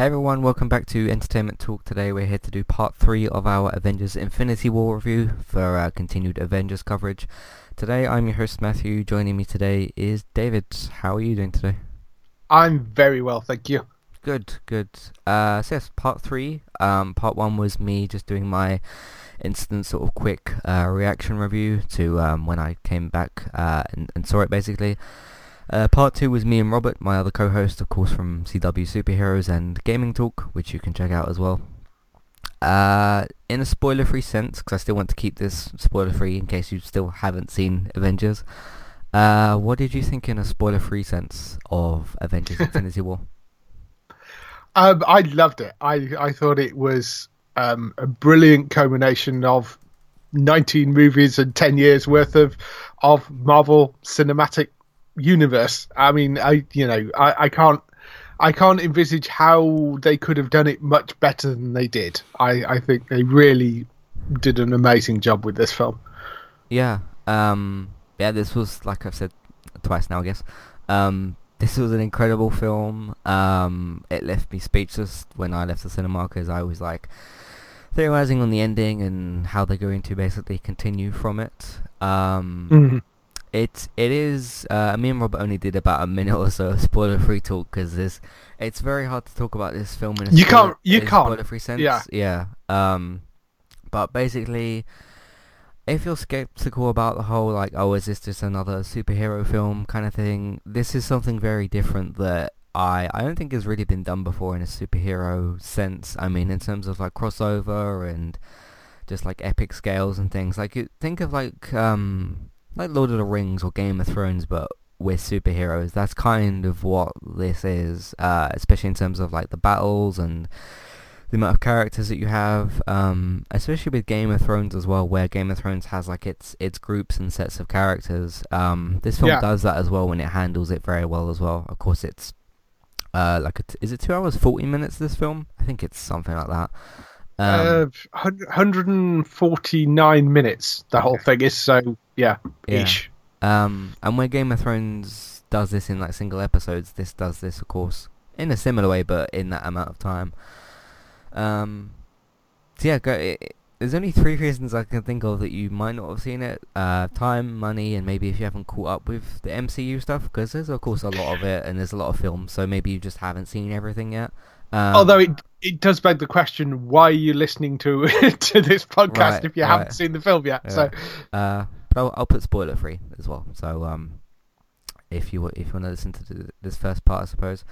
Hey everyone, welcome back to Entertainment Talk. Today we're here to do part 3 of our Avengers Infinity War review for our continued Avengers coverage. Today I'm your host Matthew, joining me today is David. How are you doing today? I'm very well, thank you. Good, good. Uh, so yes, part 3. Um, part 1 was me just doing my instant sort of quick uh, reaction review to um, when I came back uh, and, and saw it basically. Uh, part 2 was me and Robert, my other co-host, of course, from CW Superheroes and Gaming Talk, which you can check out as well. Uh, in a spoiler-free sense, because I still want to keep this spoiler-free in case you still haven't seen Avengers, uh, what did you think in a spoiler-free sense of Avengers Infinity War? Um, I loved it. I, I thought it was um, a brilliant culmination of 19 movies and 10 years worth of of Marvel cinematic universe. I mean, I you know, I, I can't I can't envisage how they could have done it much better than they did. I, I think they really did an amazing job with this film. Yeah. Um yeah, this was like I've said twice now, I guess. Um this was an incredible film. Um it left me speechless when I left the cinema because I was like theorizing on the ending and how they're going to basically continue from it. Um mm-hmm. It it is. Uh, me and Robert only did about a minute or so of spoiler-free talk because this. It's very hard to talk about this film in a you spoiler, can't you can't spoiler-free sense. Yeah. Yeah. Um, but basically, if you're skeptical about the whole like, oh, is this just another superhero film kind of thing? This is something very different that I I don't think has really been done before in a superhero sense. I mean, in terms of like crossover and just like epic scales and things. Like, you think of like um like Lord of the Rings or Game of Thrones, but with superheroes. That's kind of what this is, uh, especially in terms of like the battles and the amount of characters that you have. Um, especially with Game of Thrones as well, where Game of Thrones has like its its groups and sets of characters. Um, this film Yeah. does that as well when it handles it very well as well. Of course, it's uh, like a t- is it two hours forty minutes? This film, I think it's something like that. Um, uh, 149 minutes the whole thing is so yeah, Yeah. ish. Um, and where Game of Thrones does this in like single episodes, this does this, of course, in a similar way, but in that amount of time. Um, so yeah, go, i i- there's only three reasons I can think of that you might not have seen it: uh, time, money, and maybe if you haven't caught up with the MCU stuff, because there's of course a lot of it, and there's a lot of films, so maybe you just haven't seen everything yet. Um, Although it it does beg the question, why are you listening to to this podcast Right, if you haven't seen the film yet? Yeah. So Uh, but I'll, I'll put spoiler free as well. So um, if you if you want to listen to this first part, I suppose.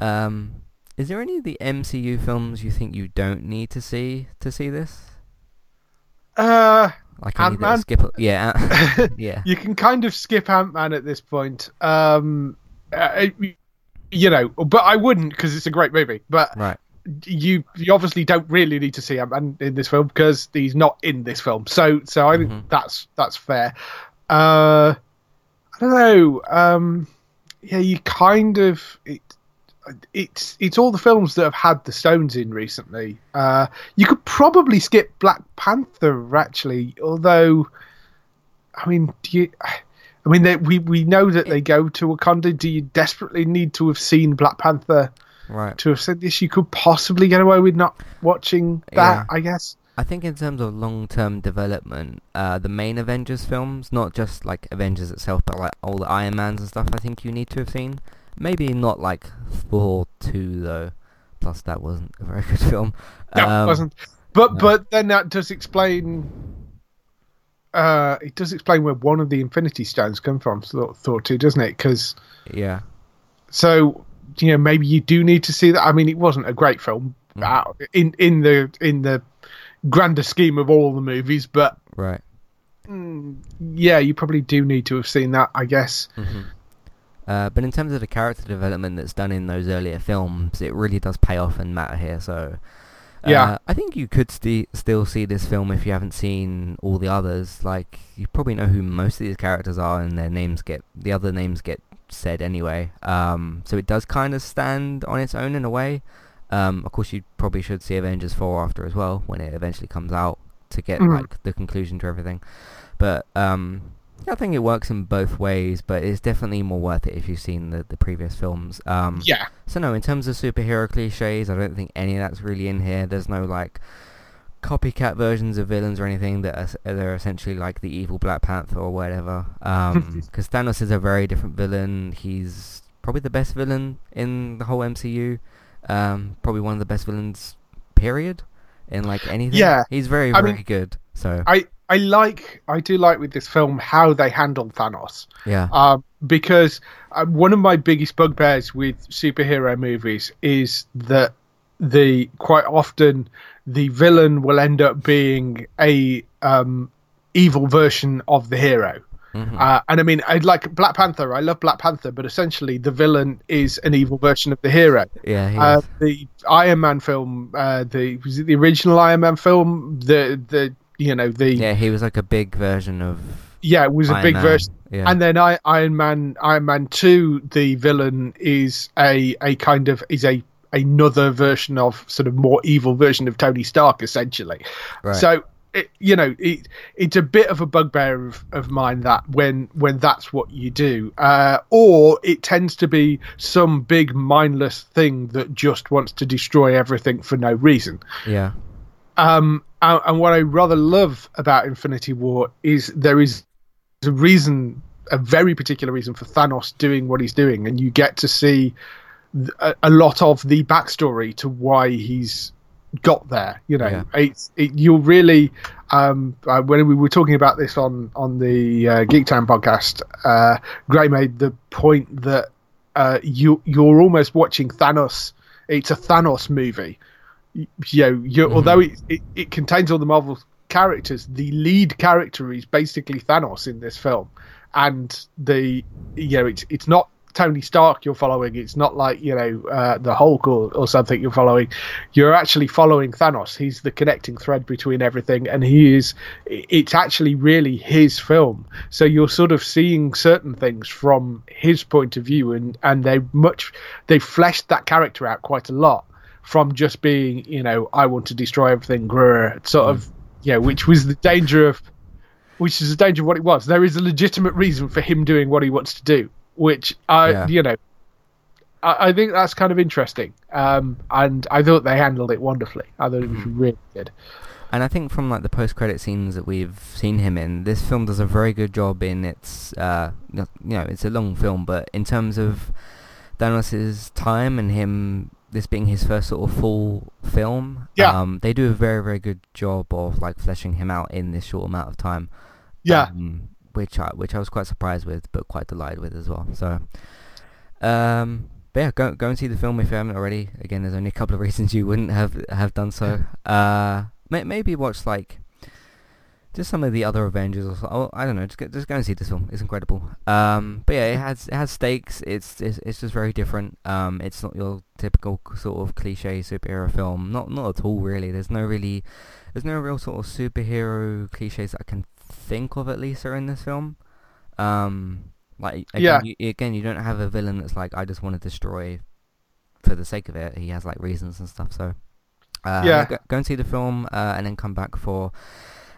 Um, is there any of the MCU films you think you don't need to see to see this? uh, Like any Ant-Man? skip? a- Yeah, Ant- yeah, you can kind of skip Ant Man at this point. Um, uh, you know, but I wouldn't because it's a great movie. But right. you you obviously don't really need to see him in this film because he's not in this film. So so I think Mhm. that's that's fair. Uh, I don't know. Um, yeah, you kind of. It, it's it's all the films that have had the Stones in recently. Uh, you could probably skip Black Panther actually, although, I mean, do you? I mean, they, we we know that they go to Wakanda. Do you desperately need to have seen Black Panther Right. to have said this? You could possibly get away with not watching that, Yeah. I guess. I think in terms of long-term development, uh, the main Avengers films, not just like Avengers itself, but like all the Iron Mans and stuff, I think you need to have seen. Maybe not like Thor 2 though. Plus that wasn't a very good film. No, it Um, wasn't. But no. but then that does explain. Uh, it does explain where one of the Infinity Stones come from. Thor two, doesn't it? Because Yeah. so you know maybe you do need to see that. I mean, it wasn't a great film Mm. uh, in in the in the grander scheme of all the movies, but Right. mm, yeah, you probably do need to have seen that. I guess. hmm Uh, but in terms of the character development that's done in those earlier films, it really does pay off and matter here. So, uh, Yeah. I think you could sti- still see this film if you haven't seen all the others. Like, you probably know who most of these characters are, and their names get the other names get said anyway. Um, so it does kind of stand on its own in a way. Um, of course, you probably should see Avengers 4 after as well when it eventually comes out to get Mhm. like the conclusion to everything. But um, I think it works in both ways, but it's definitely more worth it if you've seen the, the previous films. Um, Yeah. So no, in terms of superhero cliches, I don't think any of that's really in here. There's no like copycat versions of villains or anything that are, they're essentially like the evil Black Panther or whatever. Because Thanos is a very different villain. He's probably the best villain in the whole MCU. Um, probably one of the best villains, period, in like anything. Yeah. He's very I very mean, good. So I I like I do like with this film how they handled Thanos. yeah. um, because uh, one of my biggest bugbears with superhero movies is that the quite often the villain will end up being a um, evil version of the hero. Mhm. Uh, and I mean, I like Black Panther. I love Black Panther, but essentially the villain is an evil version of the hero. yeah. He Uh, the Iron Man film, uh, the was it the original Iron Man film? The the you know the Yeah, he was like a big version of yeah, it was a big Man. version. Yeah. And then I, Iron Man, Iron Man Two, the villain is a a kind of is a another version of sort of more evil version of Tony Stark, essentially. Right. So it, you know, it it's a bit of a bugbear of, of mine that when when that's what you do, uh, or it tends to be some big mindless thing that just wants to destroy everything for no reason. yeah. Um, and, and what I rather love about Infinity War is there is a reason, a very particular reason for Thanos doing what he's doing, and you get to see a, a lot of the backstory to why he's got there. You know, Yeah. it's it, you'll really. Um, uh, when we were talking about this on on the uh, Geektown podcast, uh, Gray made the point that uh, you you're almost watching Thanos. It's a Thanos movie you know, you Mhm. although it, it, it contains all the Marvel characters, the lead character is basically Thanos in this film, and the you know it's it's not Tony Stark you're following. It's not like you know uh, the Hulk or, or something you're following. You're actually following Thanos. He's the connecting thread between everything, and he is. It's actually really his film. So you're sort of seeing certain things from his point of view, and and they much they fleshed that character out quite a lot from just being, you know, I want to destroy everything, grr, sort of, you know, which was the danger of, which is the danger of what it was. There is a legitimate reason for him doing what he wants to do, which I, Yeah. you know, I, I think that's kind of interesting. Um, and I thought they handled it wonderfully. I thought it was Mhm. really good. And I think from like the post-credit scenes that we've seen him in, this film does a very good job in its, uh, you know, it's a long film, but in terms of Thanos' time and him, this being his first sort of full film, Yeah. um, they do a very, very good job of like fleshing him out in this short amount of time. Yeah. Um, which I which I was quite surprised with, but quite delighted with as well. So, um, but yeah, go go and see the film if you haven't already. Again, there's only a couple of reasons you wouldn't have have done so. Uh, may, maybe watch like just some of the other Avengers or oh, I don't know. Just go, just go and see this film. It's incredible. Um, but yeah, it has it has stakes. It's it's, it's just very different. Um, it's not your typical sort of cliche superhero film. Not not at all really. There's no really there's no real sort of superhero cliches that I can think of at least are in this film. Um, like again, Yeah. you, again, you don't have a villain that's like I just want to destroy for the sake of it. He has like reasons and stuff. So uh, Yeah. go, go and see the film uh, and then come back for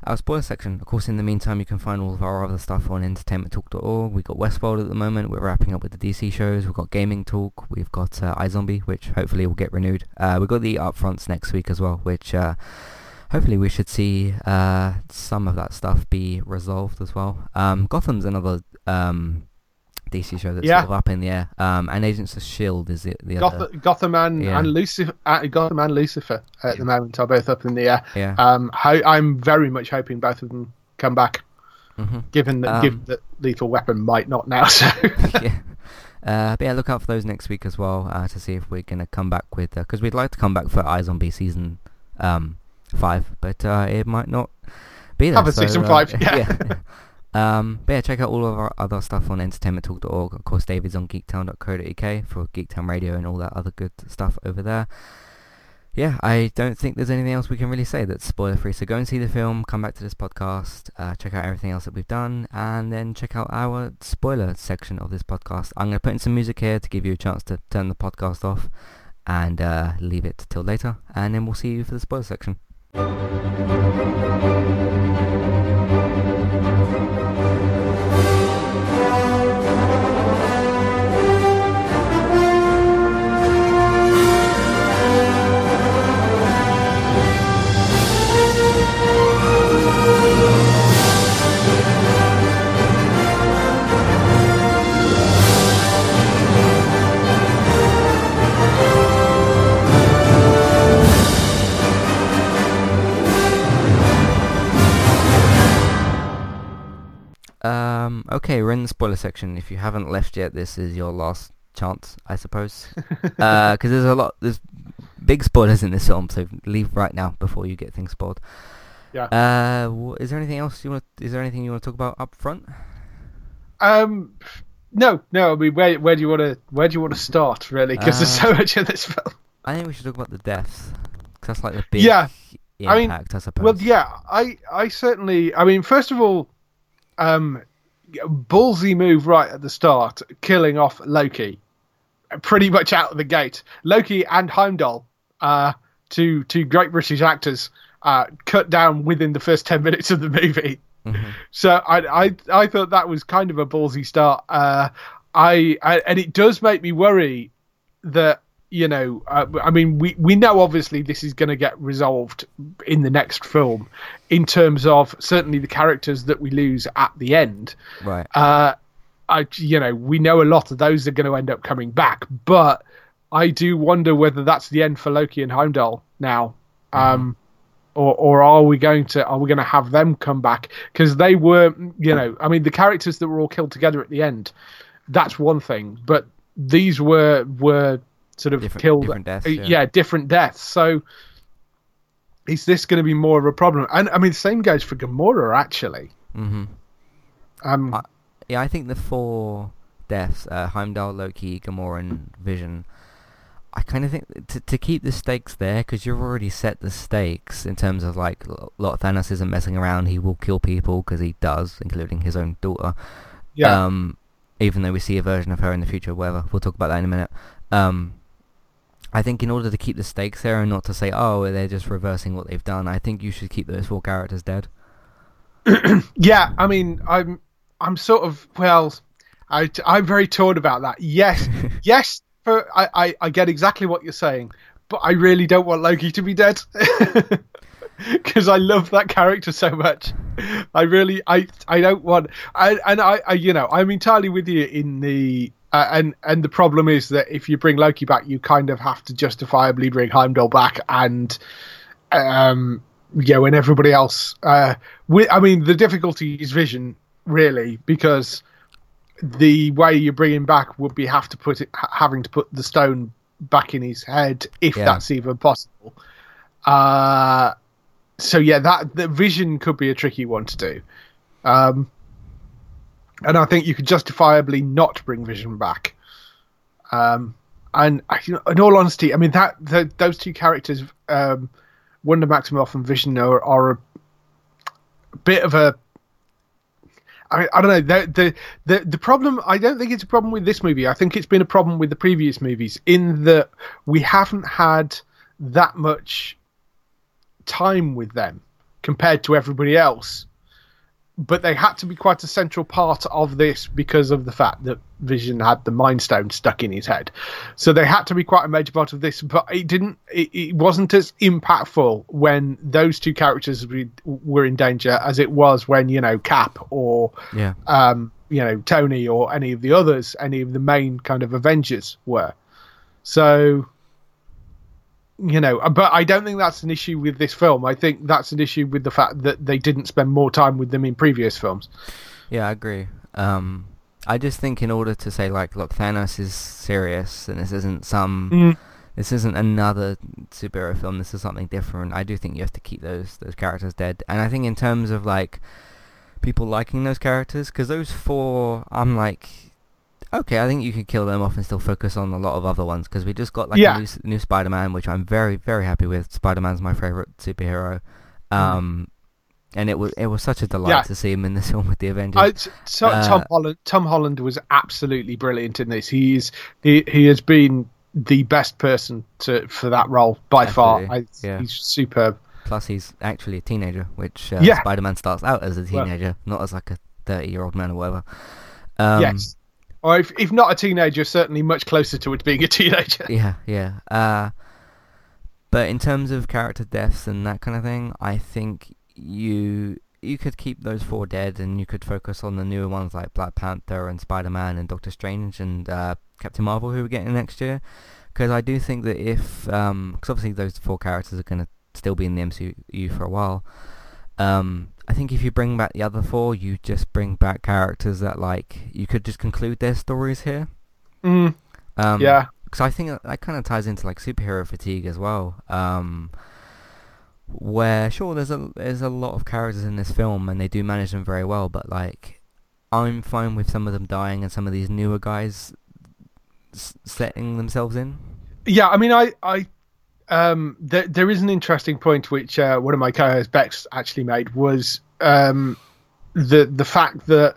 our spoiler section. Of course, in the meantime, you can find all of our other stuff on entertainmenttalk.org. We've got Westworld at the moment. We're wrapping up with the DC shows. We've got Gaming Talk. We've got uh, iZombie, which hopefully will get renewed. Uh, we've got the upfronts next week as well, which uh, hopefully we should see uh, some of that stuff be resolved as well. Um, Gotham's another um, DC show that's Yeah. sort of up in the air. Um, and Agents of S.H.I.E.L.D. is the, the other. Gotham, and, Yeah. and Lucifer, uh, Gotham and Lucifer at the moment are both up in the air. Yeah. Um, ho- I'm very much hoping both of them come back, hmm given that, Um, given that Lethal Weapon might not now. So yeah. Uh, but yeah, look out for those next week as well uh, to see if we're gonna come back with because we'd like to come back for iZombie season um, five, but uh, it might not be there. Have a so, season uh, five, yeah. Um, but yeah, check out all of our other stuff on entertainmenttalk.org. Of course, David's on geektown.co.uk for Geektown Radio and all that other good stuff over there. Yeah, I don't think there's anything else we can really say that's spoiler free. So go and see the film, come back to this podcast, uh, check out everything else that we've done, and then check out our spoiler section of this podcast. I'm going to put in some music here to give you a chance to turn the podcast off and uh, leave it till later, and then we'll see you for the spoiler section. Um, okay, we're in the spoiler section. If you haven't left yet, this is your last chance, I suppose. Because there's a lot, there's big spoilers in this film, so leave right now before you get things spoiled. Yeah. Uh, is there anything else you want? Is there anything you want to talk about up front? um, no, no. I mean, where where do you want to where do you want to start really? Because there's so Uh, much in this film. I think we should talk about the deaths. 'cause that's like the big Yeah, I mean, impact, I, suppose. Well, yeah, I I certainly. I mean, first of all, um, ballsy move right at the start, killing off Loki, pretty much out of the gate. Loki and Heimdall, uh, two two great British actors, uh, cut down within the first ten minutes of the movie. Mhm. So I, I I thought that was kind of a ballsy start. Uh, I, I and it does make me worry that you know uh, I mean we we know obviously this is going to get resolved in the next film in terms of certainly the characters that we lose at the end. Right. Uh, I you know we know a lot of those are going to end up coming back, but I do wonder whether that's the end for Loki and Heimdall now. Um, or, or are we going to are we going to have them come back because they were you know I mean the characters that were all killed together at the end that's one thing but these were were sort of Different- killed different deaths, uh, yeah. different deaths so is this going to be more of a problem and I mean same goes for Gamora actually hmm um I- Yeah, I think the four deaths, uh, Heimdall, Loki, Gamora, and Vision, I kind of think to, to keep the stakes there, because you've already set the stakes in terms of like lot Thanos isn't messing around, he will kill people, because he does, including his own daughter. yeah Um, even though we see a version of her in the future, whatever. We'll talk about that in a minute. Um, I think in order to keep the stakes there and not to say, oh, they're just reversing what they've done, I think you should keep those four characters dead. Yeah, I mean, I'm I'm sort of well, I I'm very torn about that. Yes, yes, for I, I I get exactly what you're saying, but I really don't want Loki to be dead because I love that character so much. I really I I don't want I and I, I you know I'm entirely with you in the. Uh, and and the problem is that if you bring Loki back, you kind of have to justifiably bring Heimdall back, and um, yeah, when everybody else, uh, we, I mean, the difficulty is Vision really because the way you bring him back would be have to put it, having to put the stone back in his head if Yeah. that's even possible. Uh, so yeah, that the Vision could be a tricky one to do. Um, and I think you could justifiably not bring Vision back. Um, and know, in all honesty, I mean that the, those two characters, um, Wanda Maximoff and Vision, are, are a bit of a. I, I don't know the, the the the problem. I don't think it's a problem with this movie. I think it's been a problem with the previous movies in that we haven't had that much time with them compared to everybody else. But they had to be quite a central part of this because of the fact that Vision had the Mind Stone stuck in his head. So they had to be quite a major part of this. But it didn't. It, it wasn't as impactful when those two characters were in danger as it was when you know Cap or Yeah. um, you know Tony or any of the others, any of the main kind of Avengers were. So, you know, but I don't think that's an issue with this film. I think that's an issue with the fact that they didn't spend more time with them in previous films. Yeah, I agree. Um, I just think in order to say like, look, Thanos is serious, and this isn't some, Mm. this isn't another superhero film. This is something different. I do think you have to keep those those characters dead. And I think in terms of like people liking those characters, because those four, I'm like, okay, I think you could kill them off and still focus on a lot of other ones. Because we just got like Yeah. a new, new Spider-Man, which I'm very very happy with. Spider-Man's my favorite superhero. Um. And it was it was such a delight. Yeah. to see him in this film with the Avengers. I, t- so, Uh, Tom Holland. Tom Holland was absolutely brilliant in this. He's he he has been the best person to for that role by far. I, yeah. He's superb. Plus, he's actually a teenager, which uh, Yeah. Spider-Man starts out as a Well- teenager, not as like a thirty-year-old man or whatever. Um, yes. Or if, if not a teenager, certainly much closer to it being a teenager. Yeah, yeah. Uh, but in terms of character deaths and that kind of thing, I think you you could keep those four dead, and you could focus on the newer ones like Black Panther and Spider-Man and Doctor Strange and uh, Captain Marvel, who we're getting next year. Because I do think that if, because obviously those four characters are going to still be in the MCU for a while. Um, I think if you bring back the other four, you just bring back characters that like you could just conclude their stories here. Mm, Um, yeah. because I think that, kind of ties into like superhero fatigue as well. Um, where sure there's a there's a lot of characters in this film and they do manage them very well, but like I'm fine with some of them dying and some of these newer guys s- setting themselves in. Yeah, I mean, I, I, um, there, there is an interesting point which uh, one of my co-hosts Bex actually made was um, the the fact that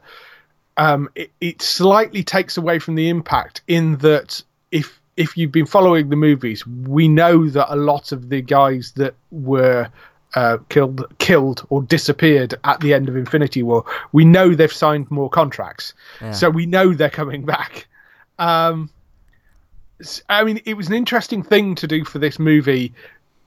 um, it, it slightly takes away from the impact in that if if you've been following the movies, we know that a lot of the guys that were uh, killed killed or disappeared at the end of Infinity War, we know they've signed more contracts, Yeah. so we know they're coming back. Um, I mean, it was an interesting thing to do for this movie,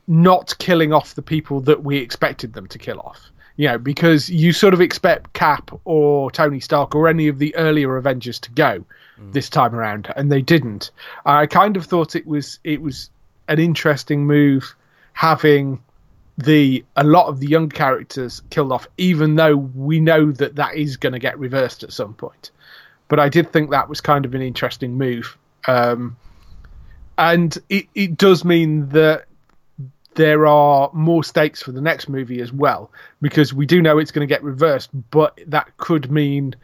not killing off the people that we expected them to kill off. You know, because you sort of expect Cap or Tony Stark or any of the earlier Avengers to go this time around, and they didn't. I kind of thought it was it was an interesting move having the a lot of the young characters killed off, even though we know that that is going to get reversed at some point. But I did think that was kind of an interesting move, um, and it, it does mean that there are more stakes for the next movie as well, because we do know it's going to get reversed, but that could mean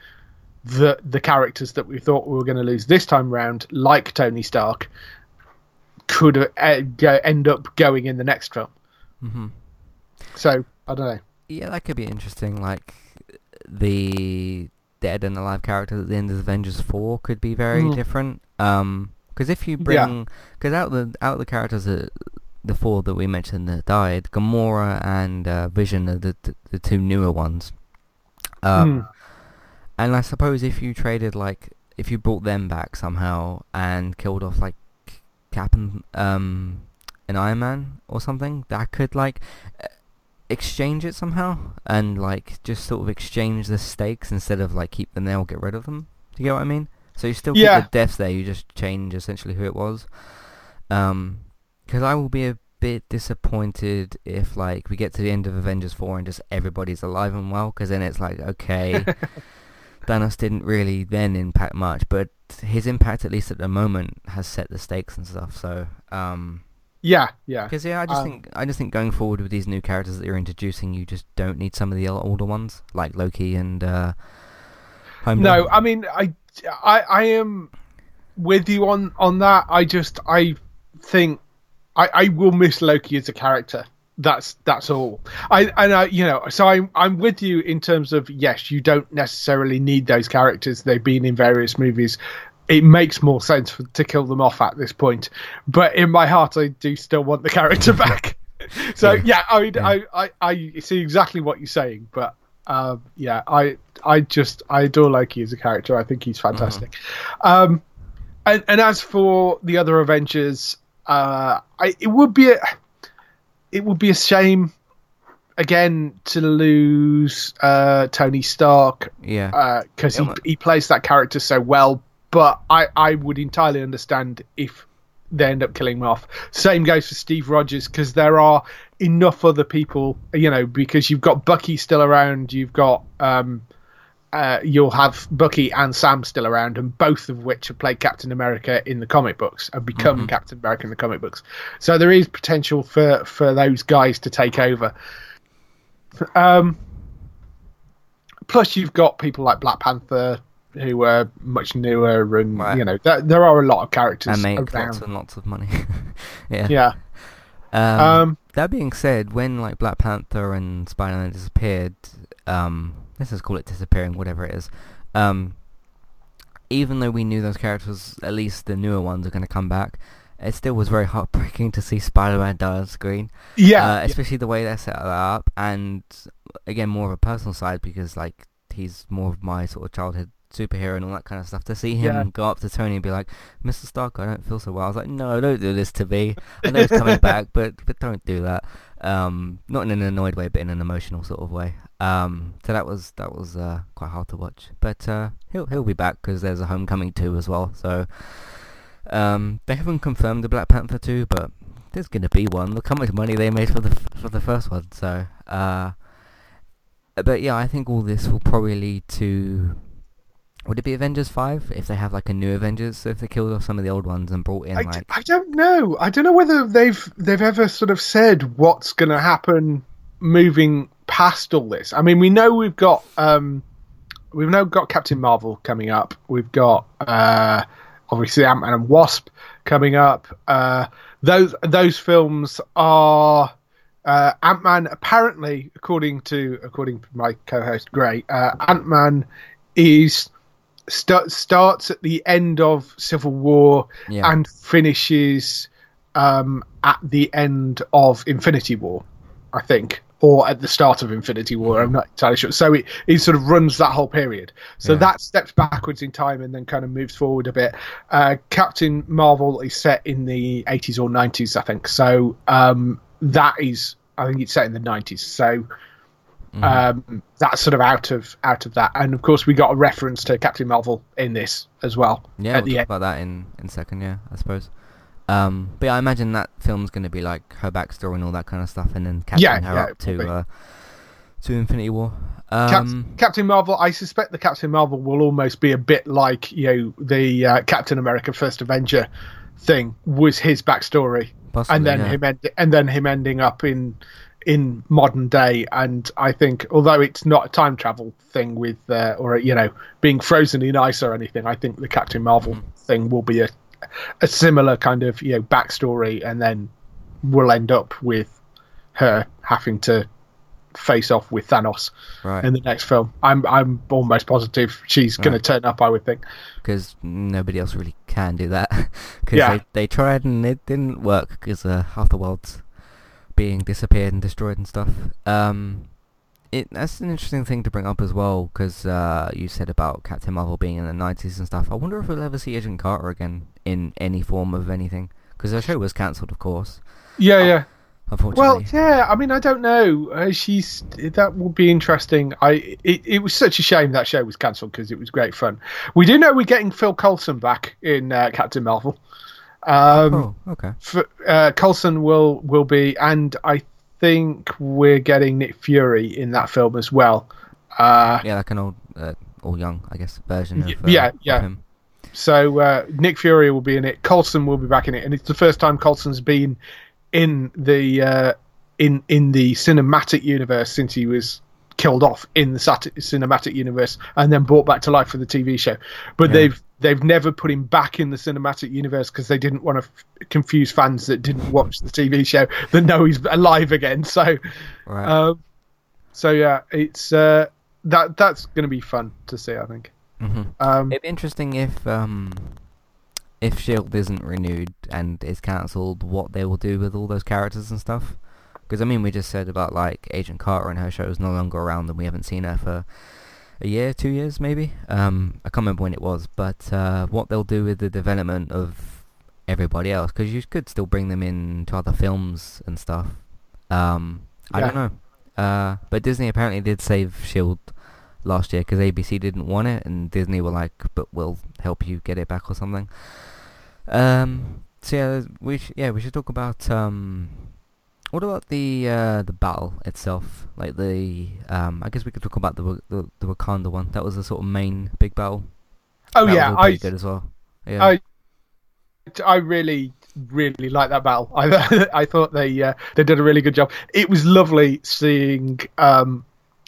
that the characters that we thought we were going to lose this time round, like Tony Stark, could uh, go, end up going in the next film. hmm So I don't know. Yeah, that could be interesting. Like the dead and alive characters at the end of Avengers Four could be very Mm. different. Um, because if you bring, because out the out the characters that the four that we mentioned that died, Gamora and uh, Vision are the, the the two newer ones. Um, Hmm. and I suppose if you traded like if you brought them back somehow and killed off like Cap and um an Iron Man or something, that could like exchange it somehow and like just sort of exchange the stakes instead of like keep them there or get rid of them. Do you get what I mean? So you still Yeah. keep the deaths there, you just change essentially who it was. Um, because I will be a bit disappointed if like we get to the end of Avengers 4 and just everybody's alive and well because then it's like okay Thanos didn't really then impact much but his impact at least at the moment has set the stakes and stuff so um Yeah, yeah. because yeah I just Um, think I just think going forward with these new characters that you're introducing you just don't need some of the older ones like Loki and uh. No, I mean, I, I, I am with you on on that. I just, I think, I, I will miss Loki as a character. That's that's all. I and I you know so I'm I'm with you in terms of yes you don't necessarily need those characters they've been in various movies. It makes more sense for, to kill them off at this point, but in my heart I do still want the character back. so yeah, I mean yeah. I, I I see exactly what you're saying, but um, yeah, I I just I adore Loki as a character. I think he's fantastic. Mm-hmm. Um, and, and as for the other Avengers, uh, I, it would be a, it would be a shame again to lose uh, Tony Stark. Yeah, because uh, he he plays that character so well. But I I would entirely understand if they end up killing him off. Same goes for Steve Rogers because there are enough other people, you know, because you've got Bucky still around, you've got um, uh, you'll have Bucky and Sam still around, and both of which have played Captain America in the comic books and become mm-hmm. Captain America in the comic books. So there is potential for for those guys to take over. Um, plus, you've got people like Black Panther, who are much newer, and right. you know there, there, are a lot of characters and make around. lots and lots of money. yeah. Yeah. Um, um, that being said, when like Black Panther and Spider Man disappeared, um, let's just call it disappearing, whatever it is. Um, even though we knew those characters, at least the newer ones, are going to come back, it still was very heartbreaking to see Spider-Man die on screen. Yeah, uh, especially the way they set that up, and again, more of a personal side because like he's more of my sort of childhood superhero and all that kind of stuff. To see him yeah. go up to Tony and be like, "Mr. Stark, I don't feel so well." I was like, "No, don't do this to me. I know he's coming back, but but don't do that." Um, not in an annoyed way, but in an emotional sort of way. Um, so that was that was uh, quite hard to watch. But uh, he'll he'll be back because there's a Homecoming two as well. So um, they haven't confirmed the Black Panther two, but there's gonna be one. Look how much money they made for the for the first one. So, uh, but yeah, I think all this will probably lead to would it be Avengers five if they have like a new Avengers? So if they killed off some of the old ones and brought in I like d- I don't know. I don't know whether they've they've ever sort of said what's going to happen moving past all this. I mean, we know we've got um, we've now got Captain Marvel coming up. We've got uh, obviously Ant Man and Wasp coming up. Uh, those those films are. Uh, Ant Man apparently, according to according to my co-host Gray, uh, Ant Man is start, starts at the end of Civil War yeah. and finishes um, at the end of Infinity War, I think, or at the start of Infinity War. I'm not entirely sure. So it, it sort of runs that whole period. So yeah. that steps backwards in time and then kind of moves forward a bit. Uh, Captain Marvel is set in the 80s or 90s, I think. So um, that is, I think it's set in the 90s. So Mm-hmm. Um, that's sort of out of out of that, and of course we got a reference to Captain Marvel in this as well. Yeah, we'll talk end. about that in in second. Yeah, I suppose. Um, but yeah, I imagine that film's going to be like her backstory and all that kind of stuff, and then catching yeah, her yeah, up to uh, to Infinity War. Um, Cap- Captain Marvel, I suspect the Captain Marvel will almost be a bit like you know the uh, Captain America First Avenger thing was his backstory, Possibly, and then yeah. him end- and then him ending up in in modern day. And I think, although it's not a time travel thing with, uh, or you know, being frozen in ice or anything, I think the Captain Marvel mm-hmm. thing will be a a similar kind of you know backstory, and then we'll end up with her having to face off with Thanos right. in the next film. I'm I'm almost positive she's going to turn up. I would think because nobody else really can do that because yeah. they, they tried and it didn't work because uh, half the world's being disappeared and destroyed and stuff. Um, it that's an interesting thing to bring up as well because uh, you said about Captain Marvel being in the nineties and stuff. I wonder if we'll ever see Agent Carter again in any form of anything because the show was cancelled, of course. Yeah, uh, yeah. Unfortunately. Well, yeah. I mean, I don't know. Uh, she's that would be interesting. I it, it was such a shame that show was cancelled because it was great fun. We do know we're getting Phil Coulson back in uh, Captain Marvel. Um, oh, okay. For, uh, Coulson will will be, and I think we're getting Nick Fury in that film as well. Uh, yeah, like an old, uh, all young, I guess, version of. Uh, yeah, yeah. Of so uh, Nick Fury will be in it. Coulson will be back in it, and it's the first time Coulson's been in the uh, in in the cinematic universe since he was killed off in the cinematic universe and then brought back to life for the TV show. But yeah. they've they've never put him back in the cinematic universe because they didn't want to f- confuse fans that didn't watch the TV show that know he's alive again. So, Right. um, so yeah, it's uh, that that's going to be fun to see. I think. hmm Um, It'd be interesting if um if Shield isn't renewed and is cancelled, what they will do with all those characters and stuff. Because I mean, we just said about like Agent Carter and her show is no longer around, and we haven't seen her for a year, two years, maybe. Um, I can't remember when it was, but uh, what they'll do with the development of everybody else, because you could still bring them in to other films and stuff. Um, I don't know. Uh, but Disney apparently did save Shield last year because ABC didn't want it, and Disney were like, "But we'll help you get it back" or something. Um. So yeah, we sh- yeah we should talk about um. What about the uh, the battle itself? Like the um, I guess we could talk about the the, the Wakanda one. That was the sort of main big battle. oh That yeah, I good as well. Yeah. I I really really like that battle. I I thought they uh, they did a really good job. It was lovely seeing um,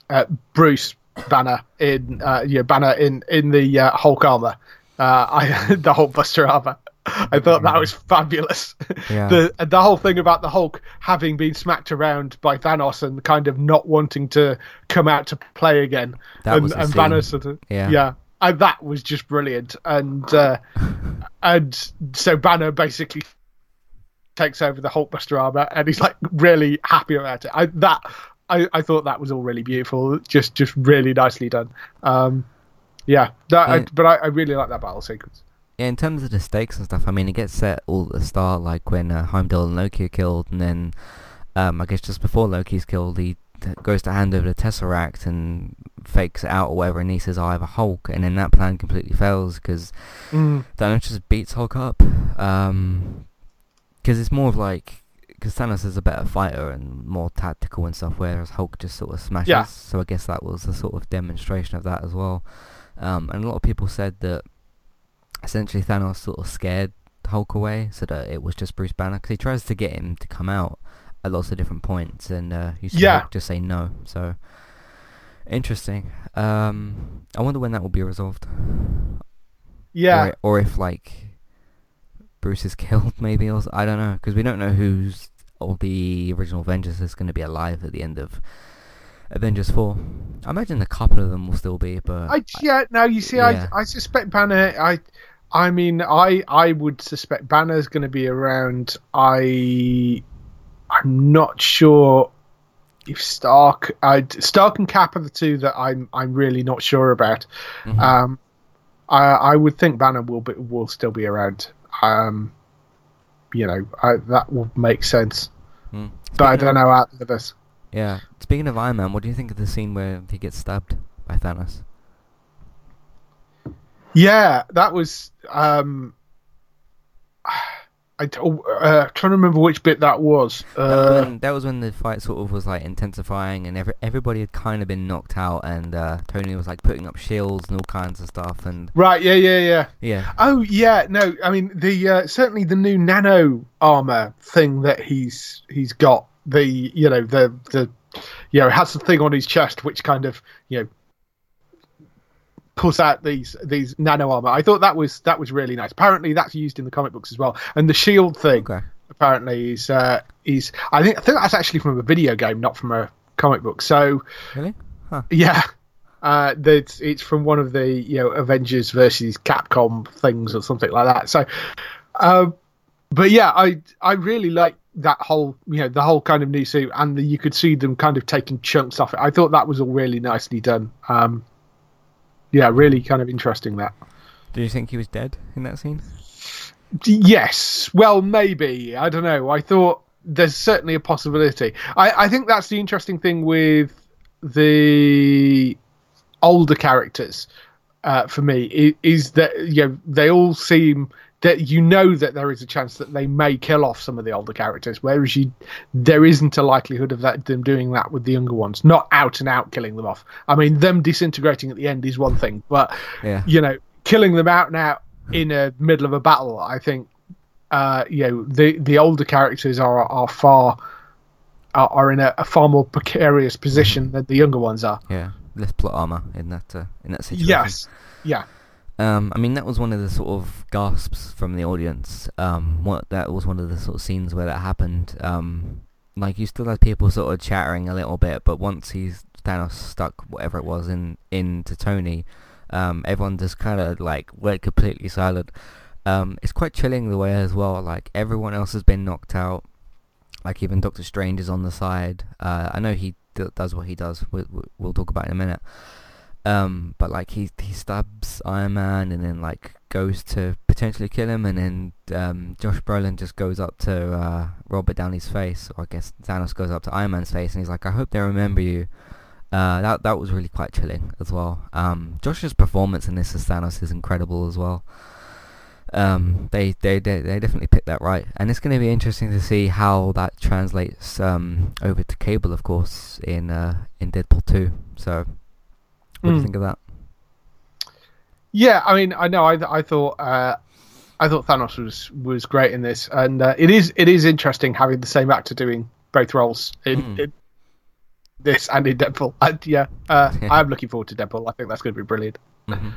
uh, Bruce Banner in uh, yeah Banner in in the uh, Hulk armor. Uh, I the Hulk Buster armor. I thought that was fabulous. Yeah. The the whole thing about the Hulk having been smacked around by Thanos and kind of not wanting to come out to play again, That and, was and. Banner sort of Yeah. yeah, and that was just brilliant. And uh, and so Banner basically takes over the Hulkbuster armor, and he's like really happy about it. I that I, I thought that was all really beautiful, just just really nicely done. Um, yeah, that. I, but I, I really like that battle sequence. Yeah, in terms of the stakes and stuff, I mean, it gets set all at the start, like when uh, Heimdall and Loki are killed, and then um, I guess just before Loki's killed, he goes to hand over the Tesseract and fakes it out or whatever, and he says, "I have a Hulk," and then that plan completely fails because Mm. Thanos just beats Hulk up. Um 'cause it's more of like, because Thanos is a better fighter and more tactical and stuff, whereas Hulk just sort of smashes. Yeah. So I guess that was a sort of demonstration of that as well. Um, and a lot of people said that essentially Thanos sort of scared Hulk away, so that it was just Bruce Banner, because he tries to get him to come out at lots of different points, and uh, you Yeah. Just say no. So interesting. Um, I wonder when that will be resolved Yeah, or, or if like Bruce is killed, maybe, or I don't know, because we don't know who's all the original Avengers is going to be alive at the end of Avengers Four. I imagine a couple of them will still be, but I yeah. Now you see, yeah. I I suspect Banner. I I mean, I I would suspect Banner's going to be around. I I'm not sure if Stark. I Stark and Cap are the two that I'm I'm really not sure about. Mhm. Um, I I would think Banner will be, will still be around. Um, you know, I, that would make sense. Mm. But I don't of- know out of this. Yeah. Speaking of Iron Man, what do you think of the scene where he gets stabbed by Thanos? Yeah, that was. Um, I don't- uh, trying to remember which bit that was. that, was Uh, when, that was when the fight sort of was like intensifying, and every, everybody had kind of been knocked out, and uh, Tony was like putting up shields and all kinds of stuff, and right, yeah, yeah, yeah. yeah, Oh, yeah. No, I mean the uh, certainly the new nano armor thing that he's he's got. The you know the the you know has the thing on his chest which kind of you know pulls out these these nano armor. I thought that was that was really nice. Apparently that's used in the comic books as well. And the shield thing okay, apparently is uh, is I think I think that's actually from a video game, not from a comic book. So really? Huh. yeah. Uh, that's it's from one of the you know Avengers versus Capcom things or something like that. So, um, but yeah, I I really like that whole you know the whole kind of new suit, and the, you could see them kind of taking chunks off it. I thought that was all really nicely done. Um, yeah, really kind of interesting that. Do you think he was dead in that scene? Yes. Well, maybe. I don't know. I thought there's certainly a possibility. I, I think that's the interesting thing with the older characters uh, for me i- is that you know they all seem that you know that there is a chance that they may kill off some of the older characters, whereas you there isn't a likelihood of that them doing that with the younger ones, not out and out killing them off. I mean, them disintegrating at the end is one thing, but Yeah. you know, killing them out and out in a middle of a battle, I think, uh, you know, the the older characters are are far are, are in a, a far more precarious position than the younger ones are. Yeah, less plot armor in that uh, in that situation. Yes, yeah, Um, I mean, that was one of the sort of gasps from the audience. Um, what that was one of the sort of scenes where that happened. Um, like you still had people sort of chattering a little bit, but once he's Thanos stuck whatever it was in into Tony, um, everyone just kind of like went completely silent. Um, it's quite chilling the way as well. Like everyone else has been knocked out. Like even Doctor Strange is on the side. Uh, I know he d- does what he does. We, we, we'll talk about in a minute. Um, but like he he stabs Iron Man and then like goes to potentially kill him, and then um, Josh Brolin just goes up to uh, Robert Downey's face, or I guess Thanos goes up to Iron Man's face, and he's like, "I hope they remember you." Uh, that that was really quite chilling as well. Um, Josh's performance in this as Thanos is incredible as well. Um, they, they they they definitely picked that right, and it's going to be interesting to see how that translates um, over to Cable, of course, in uh, in Deadpool two. So what do you Mm. think of that? Yeah, I mean, I know. I I thought uh, I thought Thanos was was great in this, and uh, it is it is interesting having the same actor doing both roles in, Mm. in this and in Deadpool. And yeah, uh, I'm looking forward to Deadpool. I think that's going to be brilliant. hmm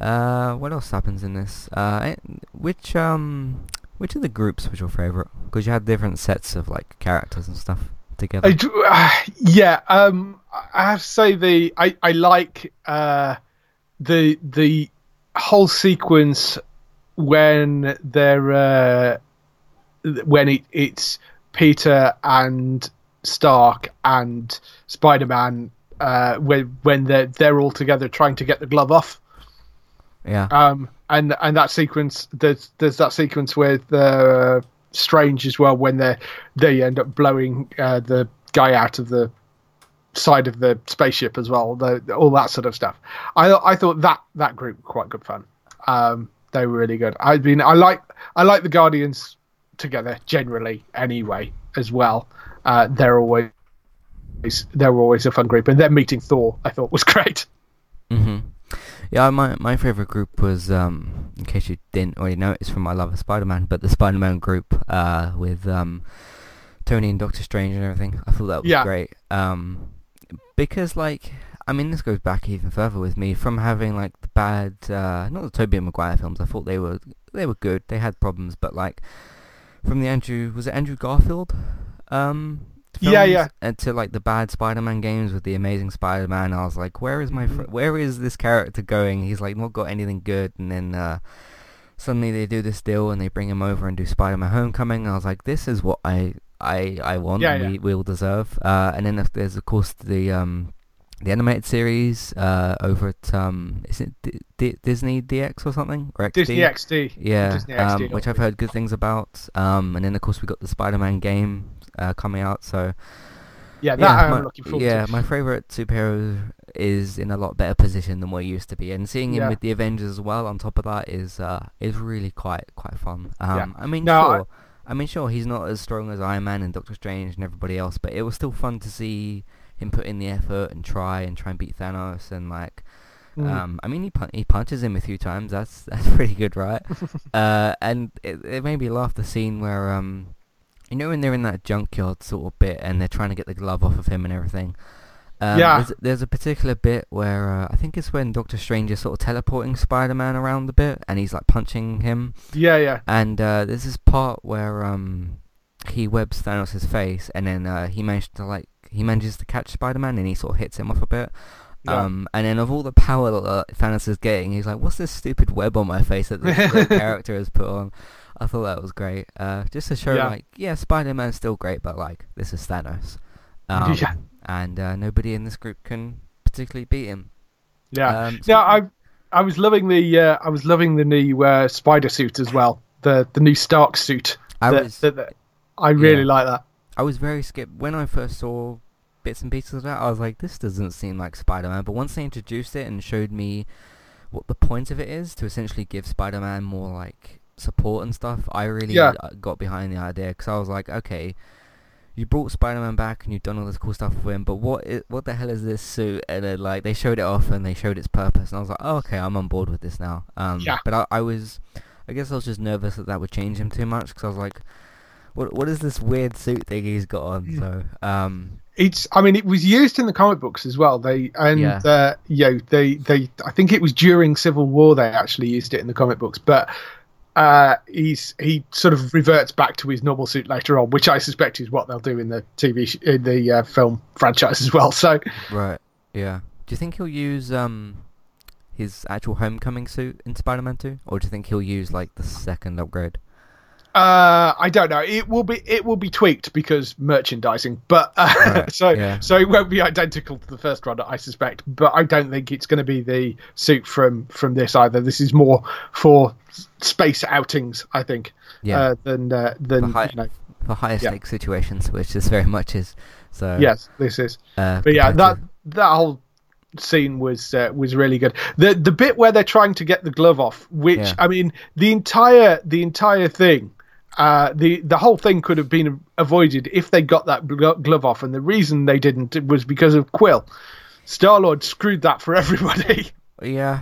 Uh, what else happens in this? Uh, eh, which um, which of the groups was your favorite? Because you had different sets of like characters and stuff together. Do- uh, yeah, um, I have to say the I I like uh, the the whole sequence when they're uh, when it, it's Peter and Stark and Spider Man uh, when when they're they're all together trying to get the glove off. yeah. Um, and and that sequence there's there's that sequence with uh, Strange as well when they they end up blowing uh, the guy out of the side of the spaceship as well. The, all that sort of stuff. I I thought that that group were quite good fun. Um, they were really good. I mean, I like I like the Guardians together generally anyway as well. Uh, they're always they're always a fun group, and then meeting Thor I thought was great. hmm Yeah, my my favorite group was um, in case you didn't already know, it's from My Love of Spider-Man, but the Spider-Man group uh, with um, Tony and Doctor Strange and everything. I thought that was Yeah. great. Um, because like, I mean, this goes back even further with me from having like the bad, uh, not the Tobey and Maguire films. I thought they were they were good. They had problems, but like from the Andrew was it Andrew Garfield? Um, Yeah, yeah. And to like the bad Spider-Man games with the Amazing Spider-Man, I was like, where is my fr- where is this character going? He's like not got anything good, and then uh, suddenly they do this deal and they bring him over and do Spider-Man Homecoming. And I was like, this is what I I I want. Yeah, yeah. We all deserve. Uh, and then there's of course the um the animated series uh over at um is it D- D- Disney DX or something or XD? Disney XD. Yeah, Disney um, which I've heard good things about. Um, and then of course we got the Spider-Man game uh, coming out. So Yeah, that yeah, I'm my, looking forward yeah, to. my favorite superhero is in a lot better position than what he used to be, and seeing him Yeah. with the Avengers as well on top of that is uh is really quite quite fun. Um, Yeah. I mean, No, I- sure, I, mean, sure, he's not as strong as Iron Man and Doctor Strange and everybody else, but it was still fun to see him put in the effort and try and try and beat Thanos and like. Mm. Um, I mean, he pun- he punches him a few times. That's that's pretty good, right? uh, and it, it made me laugh the scene where um, you know when they're in that junkyard sort of bit and they're trying to get the glove off of him and everything. Um, Yeah. There's, there's a particular bit where uh, I think it's when Doctor Strange is sort of teleporting Spider-Man around a bit and he's like punching him. yeah, yeah. And uh, there's this part where um, he webs Thanos' face and then uh, he managed to like he manages to catch Spider-Man and he sort of hits him off a bit. Yeah. Um, and then of all the power that uh, Thanos is getting, he's like, "What's this stupid web on my face that the, the character has put on?" I thought that was great. Uh, just to show, Yeah. like, yeah, Spider-Man's still great, but like, this is Thanos, um, Yeah. and uh, nobody in this group can particularly beat him. Yeah. Um, yeah, I I was loving the uh, I was loving the new uh, spider suit as well. The the new Stark suit. I was, I really yeah. like that. I was very scared when I first saw bits and pieces of that. I was like, this doesn't seem like Spider-Man. But once they introduced it and showed me what the point of it is to essentially give Spider-Man more like support and stuff, I really Yeah. uh, got behind the idea because I was like, okay, you brought Spider-Man back and you've done all this cool stuff with him, but what what the hell is this suit? And then like they showed it off and they showed its purpose, and I was like, oh, okay, I'm on board with this now. Um, Yeah. But I, I was, I guess I was just nervous that that would change him too much because I was like, what what is this weird suit thing he's got on? So um, it's i mean it was used in the comic books as well they and Yeah. uh you know they they i think it was during civil war they actually used it in the comic books but uh he's he sort of reverts back to his normal suit later on which i suspect is what they'll do in the tv sh- in the uh, film franchise as well so right, yeah. Do you think he'll use um his actual homecoming suit in Spider-Man 2, or do you think he'll use like the second upgrade? Uh, I don't know. It will be it will be tweaked because merchandising, but uh, Right, so yeah. so it won't be identical to the first one, I suspect. But I don't think it's going to be the suit from from this either. This is more for space outings, I think, Yeah. uh, than uh, than For high- you know. For higher Yeah. stakes situations, which this very much is. So Yes, this is. Uh, But yeah, that compared that whole scene was uh, was really good. The the bit where they're trying to get the glove off, which Yeah. I mean, the entire the entire thing, uh, the the whole thing could have been avoided if they got that glo- glove off, and the reason they didn't was because of Quill. Star Lord screwed that for everybody. yeah.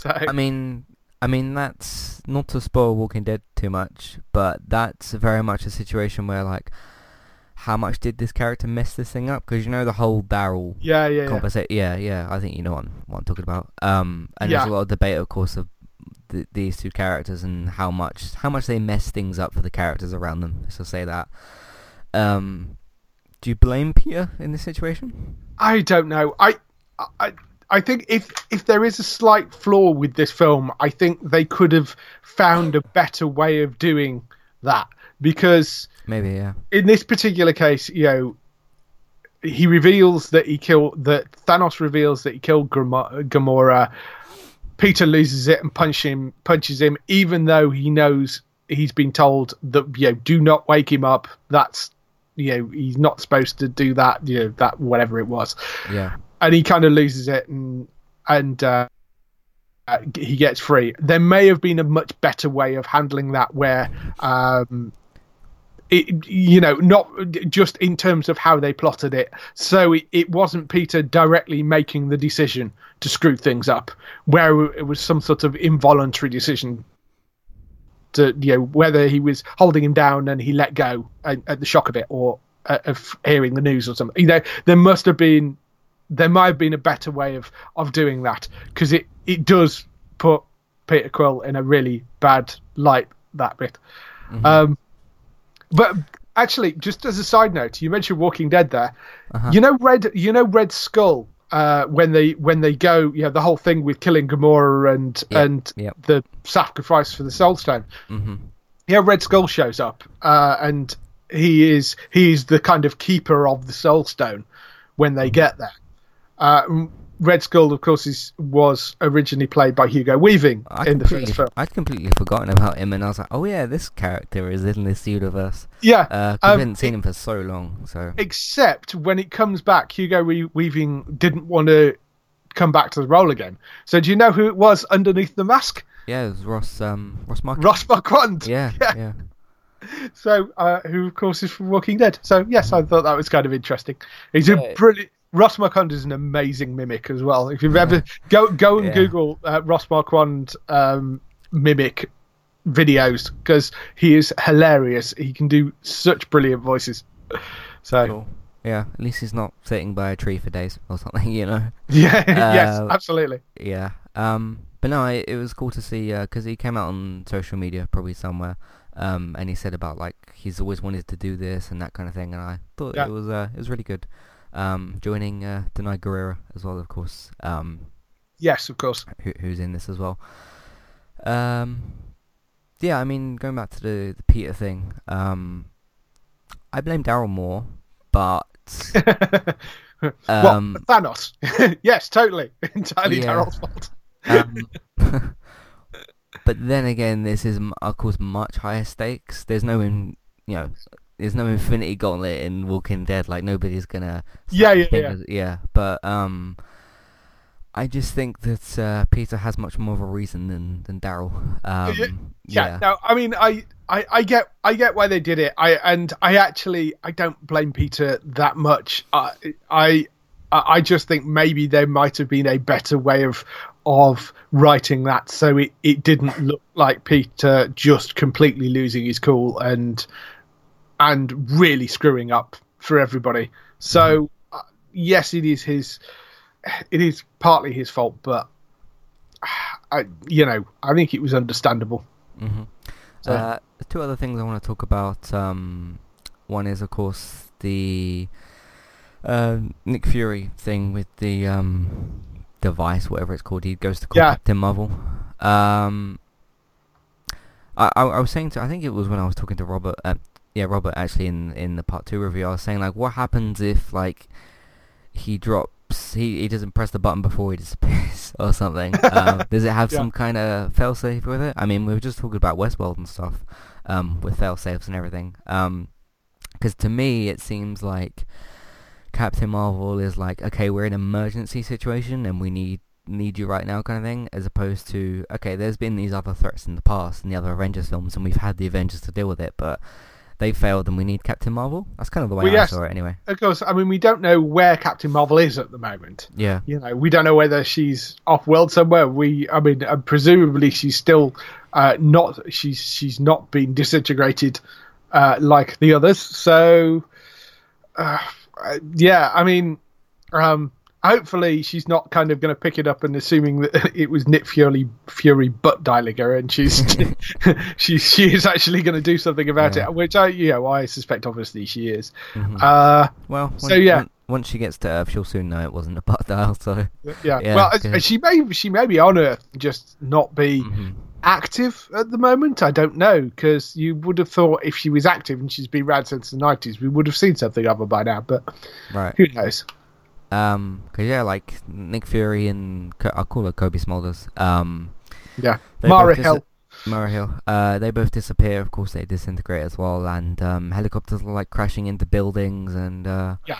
so I mean, I mean that's not to spoil Walking Dead too much, but that's very much a situation where like, how much did this character mess this thing up? Because you know the whole Daryl yeah, yeah, yeah. Yeah, yeah. I think you know what I'm, what I'm talking about. Um, and Yeah. there's a lot of debate, of course, of th- these two characters and how much how much they mess things up for the characters around them. Let's say that. Um, do you blame Peter in this situation? I don't know. I, I, I think if if there is a slight flaw with this film, I think they could have found a better way of doing that because Maybe, yeah. in this particular case, you know, he reveals that he killed that Thanos reveals that he killed Gamo- Gamora. Peter loses it and punch him, punches him, even though he knows he's been told that you know, do not wake him up. That's you know, he's not supposed to do that. You know, that whatever it was Yeah. and he kind of loses it and and uh, uh, he gets free. There may have been a much better way of handling that, where um, it you know not just in terms of how they plotted it. So it, it wasn't Peter directly making the decision to screw things up, where it was some sort of involuntary decision. To you know whether he was holding him down and he let go at, at the shock of it, or uh, of hearing the news or something. You know, there must have been there might have been a better way of of doing that because it it does put Peter Quill in a really bad light that bit. Um, but actually, just as a side note, you mentioned Walking Dead there. Uh-huh. You know Red, you know Red Skull. Uh, when they when they go, you know the whole thing with killing Gamora and Yeah, and yep. the sacrifice for the Soul Stone hmm yeah, Red Skull shows up, uh, and he is he is the kind of keeper of the Soul Stone when they get there. Uh, Red Skull, of course, is was originally played by Hugo Weaving I in the first film. I'd completely forgotten about him, and I was like, oh yeah, this character is in this universe. Yeah, Uh, 'cause Um, I hadn't seen him for so long, so except when it comes back, Hugo We- Weaving didn't want to come back to the role again. So do you know who it was underneath the mask? yeah, it was Ross um Ross Marquand. Ross Marquand. Yeah, Yeah. yeah. So, uh, who of course is from Walking Dead. So yes, I thought that was kind of interesting. He's Yeah. a brilliant. Ross Marquand is an amazing mimic as well. If you've ever go go and Yeah. Google uh, Ross Marquand um, mimic videos because he is hilarious. He can do such brilliant voices. So Cool. Yeah, at least he's not sitting by a tree for days or something, you know. yeah, yes, Uh, absolutely. Yeah. Um. But no, it, it was cool to see because he came out on social media, probably somewhere, um, and he said about like he's always wanted to do this and that kind of thing, and I thought Yeah. it was uh, it was really good. Um, joining uh, Danai Gurira as well, of course. Um, Yes, of course. who, who's in this as well. Um, yeah, I mean, going back to the, the Peter thing, um, I blame Daryl more, but um, what Thanos? yes, totally, entirely Yeah. Daryl's fault. um, but then again, this is of course much higher stakes. There's no, in, you know, there's no Infinity Gauntlet in Walking Dead. Like nobody's gonna. Yeah, snap yeah, fingers- yeah. But um, I just think that uh, Peter has much more of a reason than than Daryl. Um, yeah, yeah. no, I mean, I, I, I get, I get why they did it. I and I actually, I don't blame Peter that much. I, I, I just think maybe there might have been a better way of of writing that so it, it didn't look like Peter just completely losing his cool and and really screwing up for everybody. So uh, yes, it is his. It is partly his fault, but I, you know, I think it was understandable. hmm So- Uh, two other things I want to talk about. Um, one is, of course, the uh, Nick Fury thing with the um, device, whatever it's called. He goes to call Yeah. Captain Marvel. Um, I, I I was saying to I think it was when I was talking to Robert. Uh, yeah, Robert actually in in the part two review. I was saying like, what happens if like he drops he, he doesn't press the button before he disappears or something. um, does it have Yeah. some kind of failsafe with it? I mean, we were just talking about Westworld and stuff um, with failsafes and everything. Because to me, it seems like Captain Marvel is like, okay, we're in an emergency situation and we need need you right now kind of thing, as opposed to, okay, there's been these other threats in the past in the other Avengers films and we've had the Avengers to deal with it, but they failed and we need Captain Marvel. That's kind of the way Well, I yes. saw it anyway. Of course, I mean, we don't know where Captain Marvel is at the moment. Yeah. You know, we don't know whether she's off world somewhere. We, I mean, uh, presumably she's still uh, not. She's she's not been disintegrated uh, like the others. So, uh, yeah, I mean, um, hopefully she's not kind of going to pick it up and assuming that it was Nick Fury Fury butt dialing her, and she's she she is actually going to do something about Yeah. it, which I you know I suspect obviously she is. Mhm. Uh, Well, so, yeah. when- once she gets to Earth, she'll soon know it wasn't a butt dial. So Yeah. Yeah, well, she may she may be on Earth, just not be Mhm. active at the moment. I don't know because you would have thought if she was active and she's been around since the nineties, we would have seen something of her by now. But right. who knows? Um, cause yeah, like Nick Fury and Co- I'll call her Cobie Smulders. Um, Yeah, Maria both dis- Maria Hill. Uh, they both disappear. Of course, they disintegrate as well, and um, helicopters are like crashing into buildings. And uh, Yeah.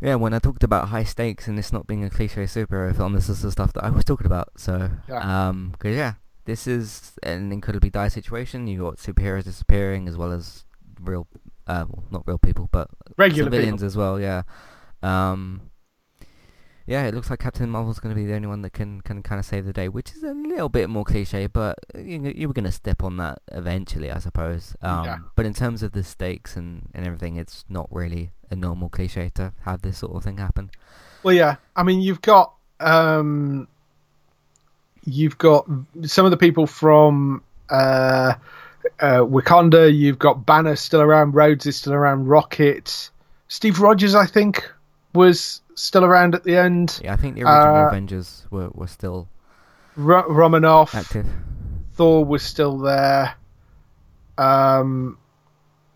yeah. When I talked about high stakes and this not being a cliche superhero film, this is the stuff that I was talking about. So, Yeah. um, cause yeah, this is an incredibly dire situation. You got superheroes disappearing as well as real, uh, well, not real people, but Regular civilians people. as well. Yeah. Um. Yeah, it looks like Captain Marvel's going to be the only one that can, can kind of save the day, which is a little bit more cliche, but you, you were going to step on that eventually, I suppose. Um, Yeah. But in terms of the stakes and, and everything, it's not really a normal cliche to have this sort of thing happen. Well, yeah. I mean, you've got um, you've got some of the people from uh, uh, Wakanda. You've got Banner still around. Rhodes is still around. Rocket. Steve Rogers, I think, was still around at the end. Yeah, I think the original Uh, Avengers were, were still Ro- Romanoff. active. Thor was still there. Um,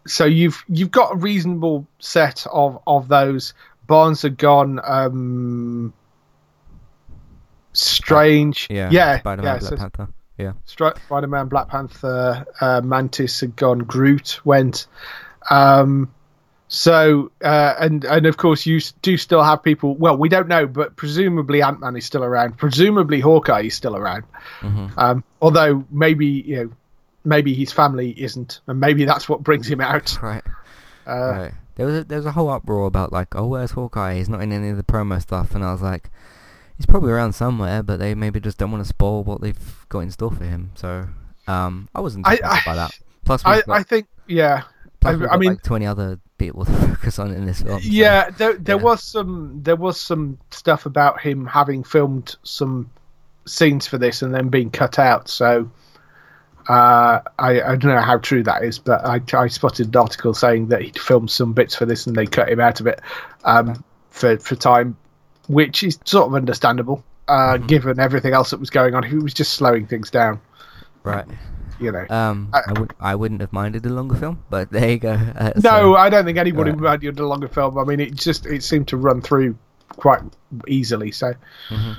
so you've you've got a reasonable set of of those. Barnes had gone. Um, Strange, Yeah, yeah, Spider-Man, yeah. Black So Panther. Yeah. Spider-Man, Black Panther, uh, Mantis had gone. Groot went. Um, so uh, and and of course you do still have people. Well, we don't know, but presumably Ant Man is still around. Presumably Hawkeye is still around. hmm Um, although maybe you know, maybe his family isn't, and maybe that's what brings him out. Right. Uh, right. There was a, there was a whole uproar about like, oh, where's Hawkeye? He's not in any of the promo stuff, and I was like, he's probably around somewhere, but they maybe just don't want to spoil what they've got in store for him. So, um, I wasn't I- by that. Plus, I, got, I think yeah, plus I- I mean- like twenty other people to focus on in this film. so- yeah. There there yeah. was some there was some stuff about him having filmed some scenes for this and then being cut out. So. Uh, I, I don't know how true that is, but I, I spotted an article saying that he'd filmed some bits for this and they cut him out of it um, for for time, which is sort of understandable uh, Mhm. given everything else that was going on. He was just slowing things down, Right. You know. Um, I- I, would I wouldn't have minded a longer film, but there you go. Uh, no, so- I don't think anybody Right. would mind the longer film. I mean, it just it seemed to run through quite easily. So Mhm.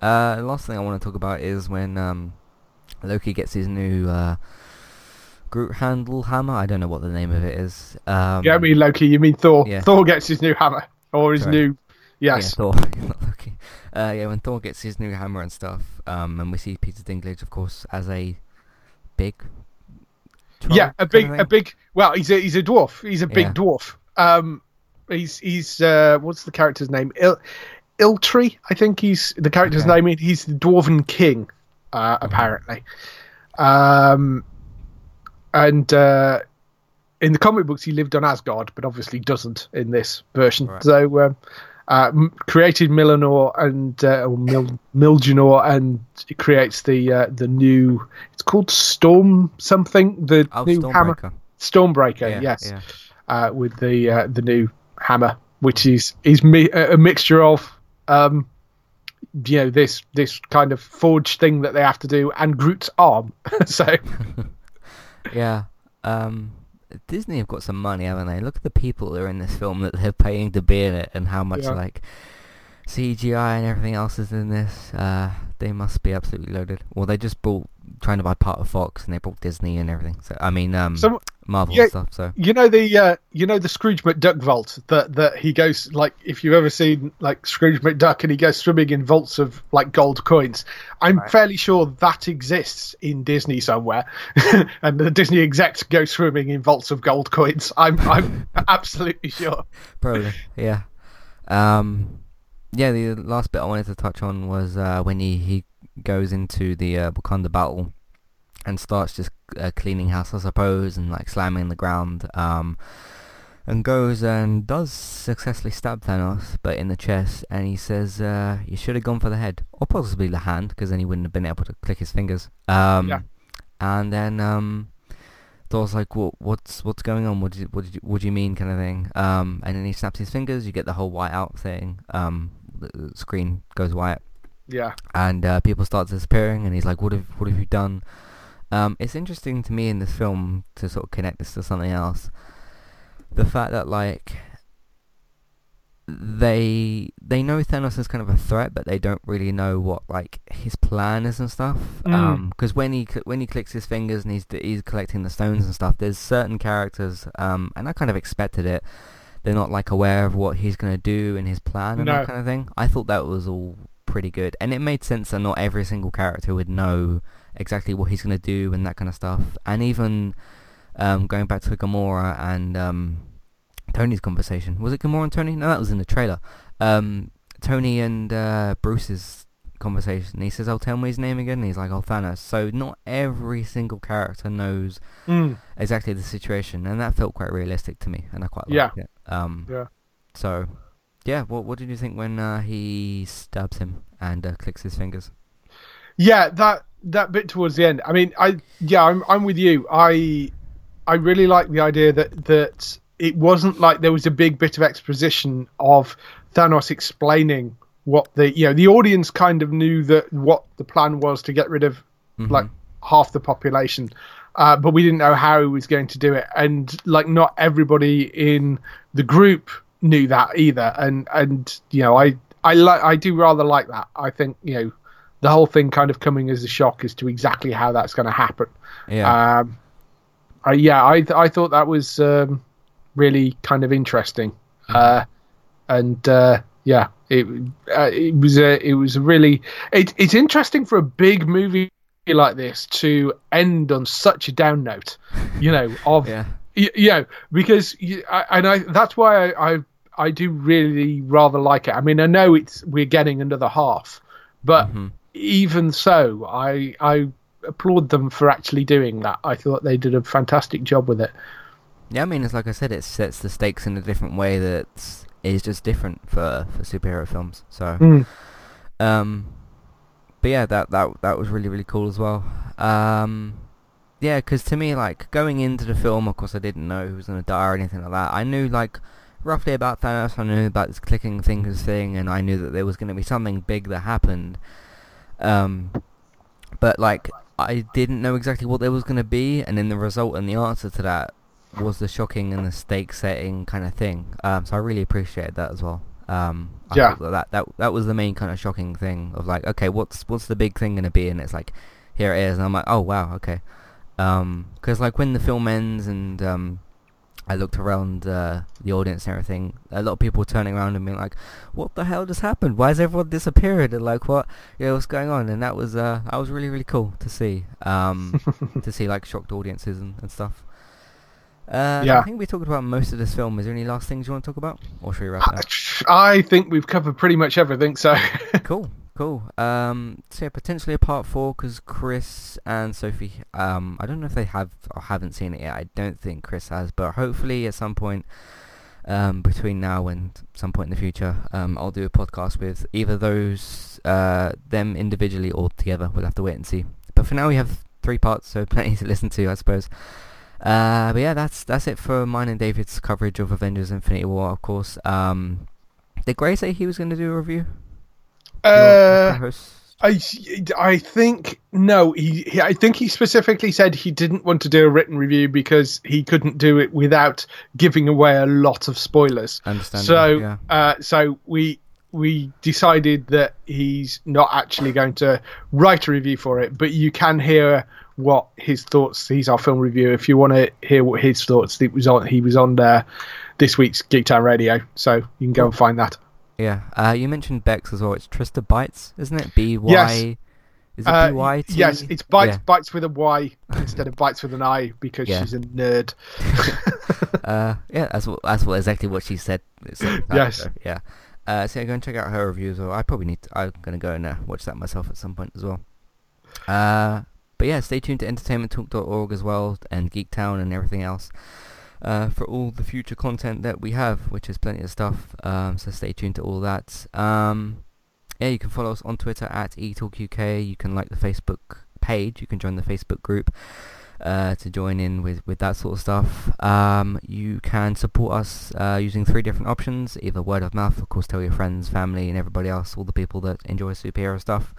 Uh, the last thing I want to talk about is when um, Loki gets his new uh, Groot handle hammer. I don't know what the name of it is. Um, yeah, I mean Loki. You mean Thor? yeah. Thor gets his new hammer or his Correct. new yes. Yeah, Thor, not Loki. Uh, yeah, when Thor gets his new hammer and stuff, um, and we see Peter Dinklage, of course, as a big. Yeah, a big, a big. Well, he's a he's a dwarf. He's a big Yeah. dwarf. Um, he's he's uh, what's the character's name? Il Iltree, I think he's the character's Okay. name. He's the dwarven king, uh, apparently. Um, and uh, in the comic books he lived on Asgard, but obviously doesn't in this version. Right. So um, uh, created Milanor and uh, Mil- Milgenor, and it creates the uh, the new. It's called Storm something. The Oh, new hammer Stormbreaker. Stormbreaker. Yeah, yes, yeah. uh, with the uh, the new hammer, which is is mi- a a mixture of. Um, you know this this kind of forge thing that they have to do, and Groot's arm. so Yeah. Um, Disney have got some money, haven't they? Look at the people that are in this film that they're paying to be in it, and how much Yeah. like CGI and everything else is in this. Uh, they must be absolutely loaded. Well, they just bought trying to buy part of Fox, and they bought Disney and everything. So I mean, um, Some- Marvel yeah, stuff. So You know the uh, you know the Scrooge McDuck vault that that he goes like if you've ever seen like Scrooge McDuck and he goes swimming in vaults of like gold coins. I'm Right. fairly sure that exists in Disney somewhere, and the Disney execs go swimming in vaults of gold coins. I'm I'm absolutely sure. Probably, yeah. Um, yeah, the last bit I wanted to touch on was uh, when he, he goes into the uh, Wakanda battle and starts just uh, cleaning house, I suppose, and like slamming the ground. Um, and goes and does successfully stab Thanos, but in the chest, and he says, uh, "You should have gone for the head, or possibly the hand, because then he wouldn't have been able to click his fingers." Um, Yeah. And then um, Thor's like, "What? What's what's going on? What did you, what did you, what do you mean?" kind of thing. Um, and then he snaps his fingers. You get the whole white out thing. Um, the, the screen goes white, Yeah, and uh, people start disappearing. And he's like, "What have what have you done?" Um, it's interesting to me in this film to sort of connect this to something else. The fact that like they they know Thanos is kind of a threat, but they don't really know what like his plan is and stuff. Mm. Um when he cl- when he clicks his fingers and he's d- he's collecting the stones and stuff, there's certain characters, um, and I kind of expected it. They're not like aware of what he's gonna do and his plan and No. that kind of thing. I thought that was all pretty good, and it made sense that not every single character would know exactly what he's gonna do and that kind of stuff. And even um, going back to Gamora and um, Tony's conversation. Was it Gamora and Tony? No, that was in the trailer. Um, Tony and uh, Bruce's conversation. He says, "I'll "Oh, tell me his name again." And he's like, "Oh, Thanos." So not every single character knows Mm. exactly the situation, and that felt quite realistic to me, and I quite Yeah. liked it. Um, Yeah. So, yeah. What What did you think when uh, he stabs him and uh, clicks his fingers? Yeah, that that bit towards the end. I mean, I yeah, I'm I'm with you. I I really like the idea that that it wasn't like there was a big bit of exposition of Thanos explaining what the you know the audience kind of knew that what the plan was to get rid of Mhm. like half the population. Uh, but we didn't know how he was going to do it, and like not everybody in the group knew that either. And and you know, I I like I do rather like that. I think you know the whole thing kind of coming as a shock as to exactly how that's going to happen. Yeah. Um, I, yeah, I I thought that was um, really kind of interesting, uh, and uh, yeah, it uh, it was a it was a really it, it's interesting for a big movie like this to end on such a down note, you know, of yeah. y- you know because you, I, and I that's why I, I I do really rather like it. I mean, I know it's we're getting another half, but Mhm. Even so, I I applaud them for actually doing that. I thought they did a fantastic job with it. Yeah, I mean, it's like I said, it sets the stakes in a different way that is just different for, for superhero films. So, Mm. um, but yeah, that that that was really really cool as well. Um, yeah, because to me, like going into the film, of course, I didn't know who was gonna die or anything like that. I knew like roughly about Thanos. I knew about this clicking fingers thing, and I knew that there was gonna be something big that happened. Um, but like I didn't know exactly what there was gonna be, and then the result and the answer to that was the shocking and the stake setting kind of thing. Um, so I really appreciated that as well. Um, I Yeah. that, that that that was the main kind of shocking thing of like, okay, what's what's the big thing gonna be? And it's like, here it is, and I'm like, oh wow, okay. Um 'cause like when the film ends and um, I looked around uh, the audience and everything, a lot of people were turning around and being like, what the hell just happened? Why has everyone disappeared? And like, what? Yeah, what's going on? And that was uh, that was really really cool to see. Um, to see like shocked audiences and, and stuff. Uh, Yeah. I think we talked about most of this film. Is there any last things you want to talk about, or should we wrap it up? I think we've covered pretty much everything. So cool, Cool. Um, so yeah, potentially a part four because Chris and Sophie. Um, I don't know if they have or haven't seen it yet. I don't think Chris has, but hopefully at some point, um, between now and some point in the future, um, I'll do a podcast with either those, uh, them individually or together. We'll have to wait and see. But for now, we have three parts, so plenty to listen to, I suppose. Uh, but yeah, that's that's it for mine and David's coverage of Avengers: Infinity War. Of course. Um, did Gray say he was going to do a review? Uh, I, I think no. He, he, I think he specifically said he didn't want to do a written review because he couldn't do it without giving away a lot of spoilers. Understand. So, yeah. uh, so we we decided that he's not actually going to write a review for it, but you can hear what his thoughts. He's our film review. If you want to hear what his thoughts, it was on. He was on there this week's Geektown Radio, so you can go and find that. Yeah. Uh, you mentioned Bex as well. It's Trista Bytes, isn't it? B Y. Yes. Is it Uh, B Y T? Yes, it's bytes Yeah. bytes with a Y instead of bites with an I because Yeah. she's a nerd. uh, yeah, that's what that's what exactly what she said. Like Yes. so, yeah. Uh, so yeah, go and check out her reviews. Or I probably need. To, I'm gonna go and uh, watch that myself at some point as well. Uh, but yeah, stay tuned to entertainmenttalk.org as well and Geektown and everything else. Uh, for all the future content that we have, which is plenty of stuff. Um, so stay tuned to all that. Um, yeah, you can follow us on Twitter at eTalkUK. You can like the Facebook page. You can join the Facebook group uh, to join in with, with that sort of stuff. Um, you can support us uh, using three different options, either word of mouth, of course, tell your friends, family, and everybody else, all the people that enjoy superhero stuff.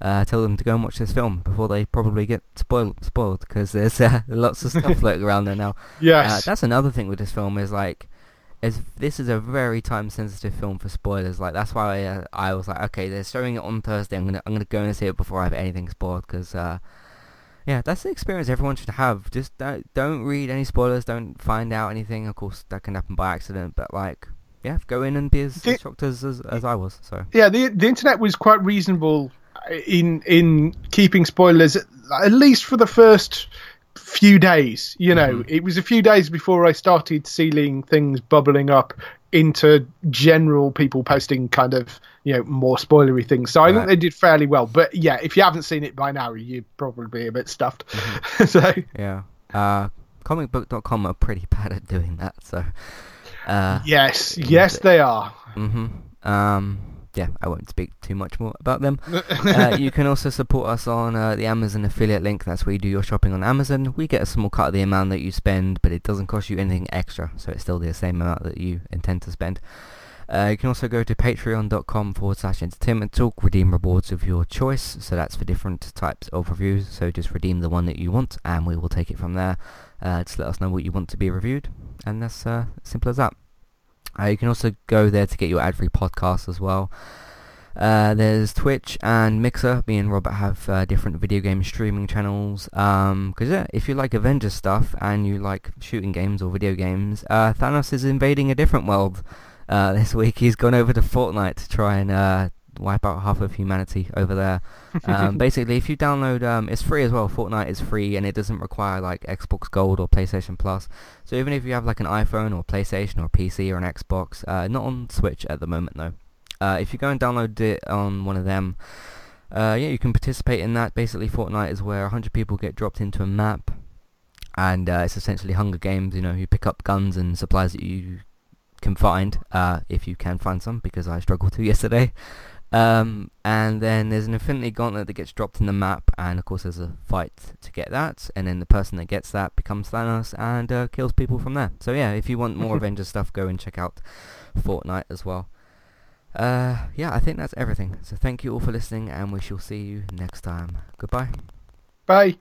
Uh, tell them to go and watch this film before they probably get spoiled spoiled because there's uh, lots of stuff floating around there now. Uh, that's another thing with this film is like, is this is a very time sensitive film for spoilers. Like that's why I, uh, I was like, okay, they're showing it on Thursday. I'm gonna I'm gonna go and see it before I have anything spoiled because uh, yeah, that's the experience everyone should have. Just don't don't read any spoilers. Don't find out anything. Of course, that can happen by accident. But like, yeah, go in and be as, The- as shocked as, as as I was. So yeah. The the internet was quite reasonable in in keeping spoilers at least for the first few days. You know, Mhm. it was a few days before I started seeing things bubbling up into general people posting kind of you know more spoilery things. So I think they did fairly well. But yeah, if you haven't seen it by now, you're probably be a bit stuffed. so yeah, uh, comicbook.com are pretty bad at doing that. So uh, yes, yes, they are. Mm-hmm. Um, yeah, I won't speak too much more about them. uh, you can also support us on uh, the Amazon affiliate link. That's where you do your shopping on Amazon. We get a small cut of the amount that you spend, but it doesn't cost you anything extra, so it's still the same amount that you intend to spend. Uh, you can also go to patreon.com forward slash entertainment talk, redeem rewards of your choice. So that's for different types of reviews. So just redeem the one that you want, and we will take it from there. Uh, just let us know what you want to be reviewed, and that's uh, simple as that. Uh, you can also go there to get your ad-free podcast as well. Uh, there's Twitch and Mixer. Me and Robert have uh, different video game streaming channels. Um 'cause yeah, if you like Avengers stuff and you like shooting games or video games, uh, Thanos is invading a different world uh, this week. He's gone over to Fortnite to try and uh, wipe out half of humanity over there. Um, basically, if you download, um, it's free as well. Fortnite is free and it doesn't require like Xbox Gold or PlayStation Plus. So even if you have like an iPhone or PlayStation or PC or an Xbox, uh, not on Switch at the moment though. Uh, if you go and download it on one of them, uh, yeah, you can participate in that. Basically, Fortnite is where 100 people get dropped into a map, and uh, it's essentially Hunger Games. You know, you pick up guns and supplies that you can find, uh, if you can find some, because I struggled to yesterday. Um, and then there's an Infinity Gauntlet that gets dropped in the map, and of course there's a fight to get that, and then the person that gets that becomes Thanos and uh, kills people from there. So yeah, if you want more Avengers stuff, go and check out Fortnite as well. Uh, yeah, I think that's everything. So thank you all for listening, and we shall see you next time. Goodbye. Bye.